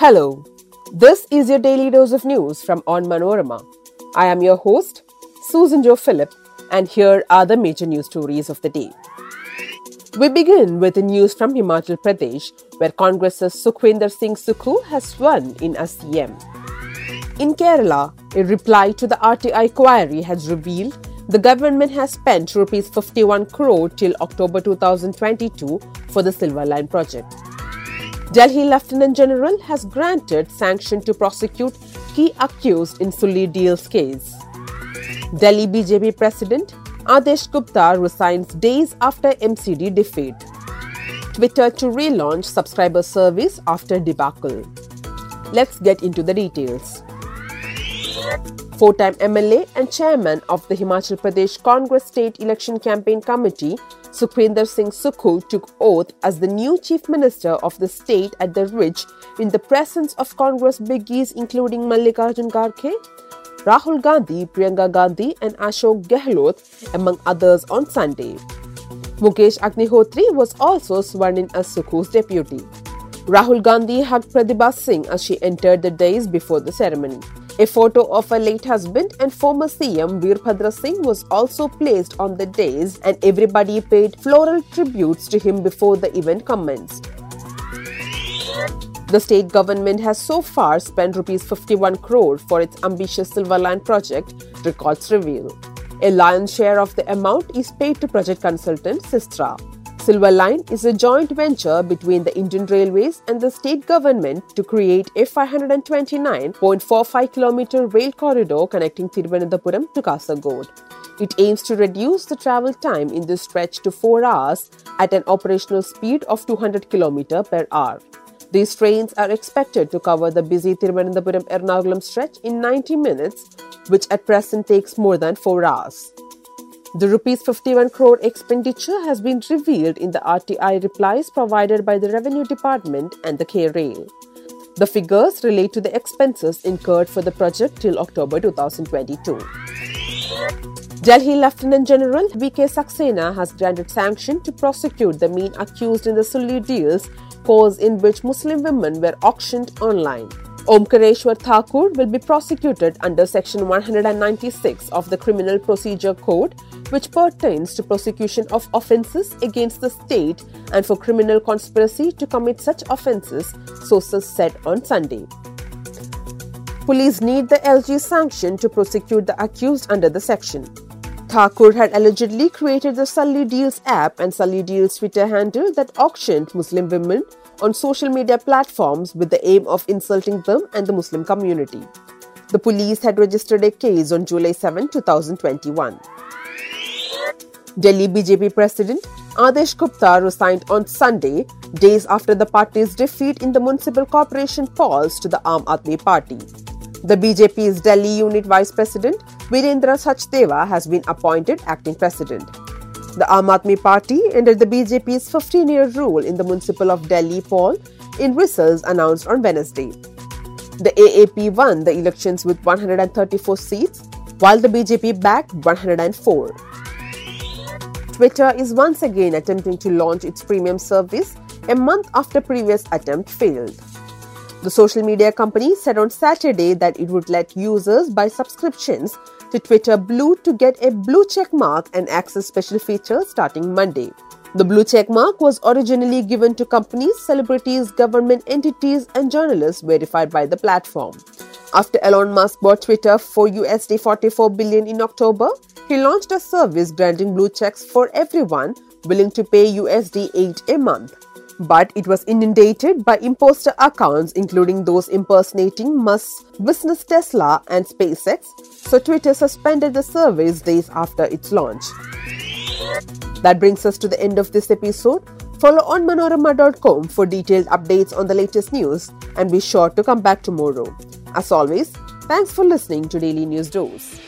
Hello, this is your daily dose of news from Onmanorama. I am your host, Susan Joe Phillip, and here are the major news stories of the day. We begin with the news from Himachal Pradesh, where Congress's Sukhwinder Singh Sukhu has won in a CM. In Kerala, a reply to the RTI query has revealed the government has spent rupees 51 crore till October 2022 for the Silver Line project. Delhi Lieutenant General has granted sanction to prosecute key accused in Sulli deals case. Delhi BJP President Adesh Gupta resigns days after MCD defeat. Twitter to relaunch subscriber service after debacle. Let's get into the details. Four time MLA and chairman of the Himachal Pradesh Congress State Election Campaign Committee, Sukhwinder Singh Sukhu took oath as the new chief minister of the state at the Ridge in the presence of Congress biggies including Mallikarjun Kharge, Rahul Gandhi, Priyanka Gandhi, and Ashok Gehlot, among others, on Sunday. Mukesh Agnihotri was also sworn in as Sukhu's deputy. Rahul Gandhi hugged Pratibha Singh as she entered the dais before the ceremony. A photo of her late husband and former CM Veerbhadra Singh was also placed on the dais and everybody paid floral tributes to him before the event commenced. The state government has so far spent rupees 51 crore for its ambitious Silver Line project, records reveal. A lion's share of the amount is paid to project consultant Systra. Silver Line is a joint venture between the Indian Railways and the state government to create a 529.45 km rail corridor connecting Thiruvananthapuram to Kasaragod. It aims to reduce the travel time in this stretch to 4 hours at an operational speed of 200 km per hour. These trains are expected to cover the busy Thiruvananthapuram Ernakulam stretch in 90 minutes, which at present takes more than 4 hours. The rupees 51 crore expenditure has been revealed in the RTI replies provided by the Revenue Department and the K-Rail. The figures relate to the expenses incurred for the project till October 2022. Delhi Lieutenant General VK Saxena has granted sanction to prosecute the men accused in the Sulli deals cause in which Muslim women were auctioned online. Omkareshwar Thakur will be prosecuted under Section 196 of the Criminal Procedure Code, which pertains to prosecution of offences against the state and for criminal conspiracy to commit such offences, sources said on Sunday. Police need the LG sanction to prosecute the accused under the section. Thakur had allegedly created the Sulli Deals app and Sulli Deals Twitter handle that auctioned Muslim women on social media platforms with the aim of insulting them and the Muslim community. The police had registered a case on July 7, 2021. Delhi BJP President Adesh Gupta resigned on Sunday, days after the party's defeat in the municipal corporation polls to the Aam Aadmi Party. The BJP's Delhi Unit Vice President Virendra Sachdeva has been appointed acting president. The Aam Aadmi Party ended the BJP's 15 year rule in the municipal of Delhi poll in results announced on Wednesday. The AAP won the elections with 134 seats, while the BJP backed 104. Twitter is once again attempting to launch its premium service a month after previous attempt failed. The social media company said on Saturday that it would let users buy subscriptions to Twitter Blue to get a blue check mark and access special features starting Monday. The blue check mark was originally given to companies, celebrities, government entities, and journalists verified by the platform. After Elon Musk bought Twitter for USD 44 billion in October, he launched a service granting blue checks for everyone willing to pay USD 8 a month but it was inundated by imposter accounts, including those impersonating Musk's business Tesla and SpaceX, so Twitter suspended the service days after its launch. That brings us to the end of this episode. Follow onmanorama.com for detailed updates on the latest news and be sure to come back tomorrow. As always, thanks for listening to Daily News Dose.